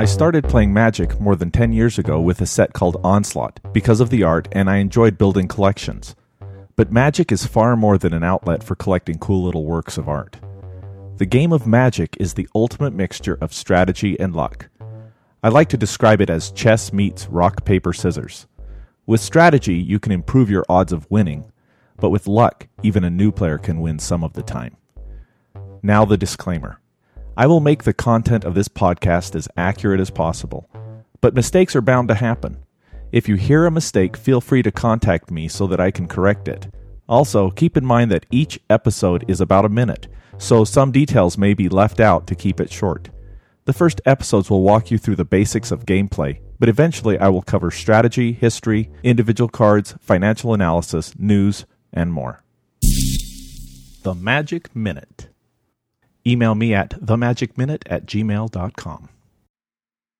I started playing Magic more than 10 years ago with a set called Onslaught because of the art and I enjoyed building collections. But Magic is far more than an outlet for collecting cool little works of art. The game of Magic is the ultimate mixture of strategy and luck. I like to describe it as chess meets rock, paper, scissors. With strategy, you can improve your odds of winning, but with luck, even a new player can win some of the time. Now, the disclaimer. I will make the content of this podcast as accurate as possible, but mistakes are bound to happen. If you hear a mistake, feel free to contact me so that I can correct it. Also, keep in mind that each episode is about a minute, so some details may be left out to keep it short. The first episodes will walk you through the basics of gameplay, but eventually I will cover strategy, history, individual cards, financial analysis, news, and more. The Magic Minute. Email me at themagicminute at gmail.com.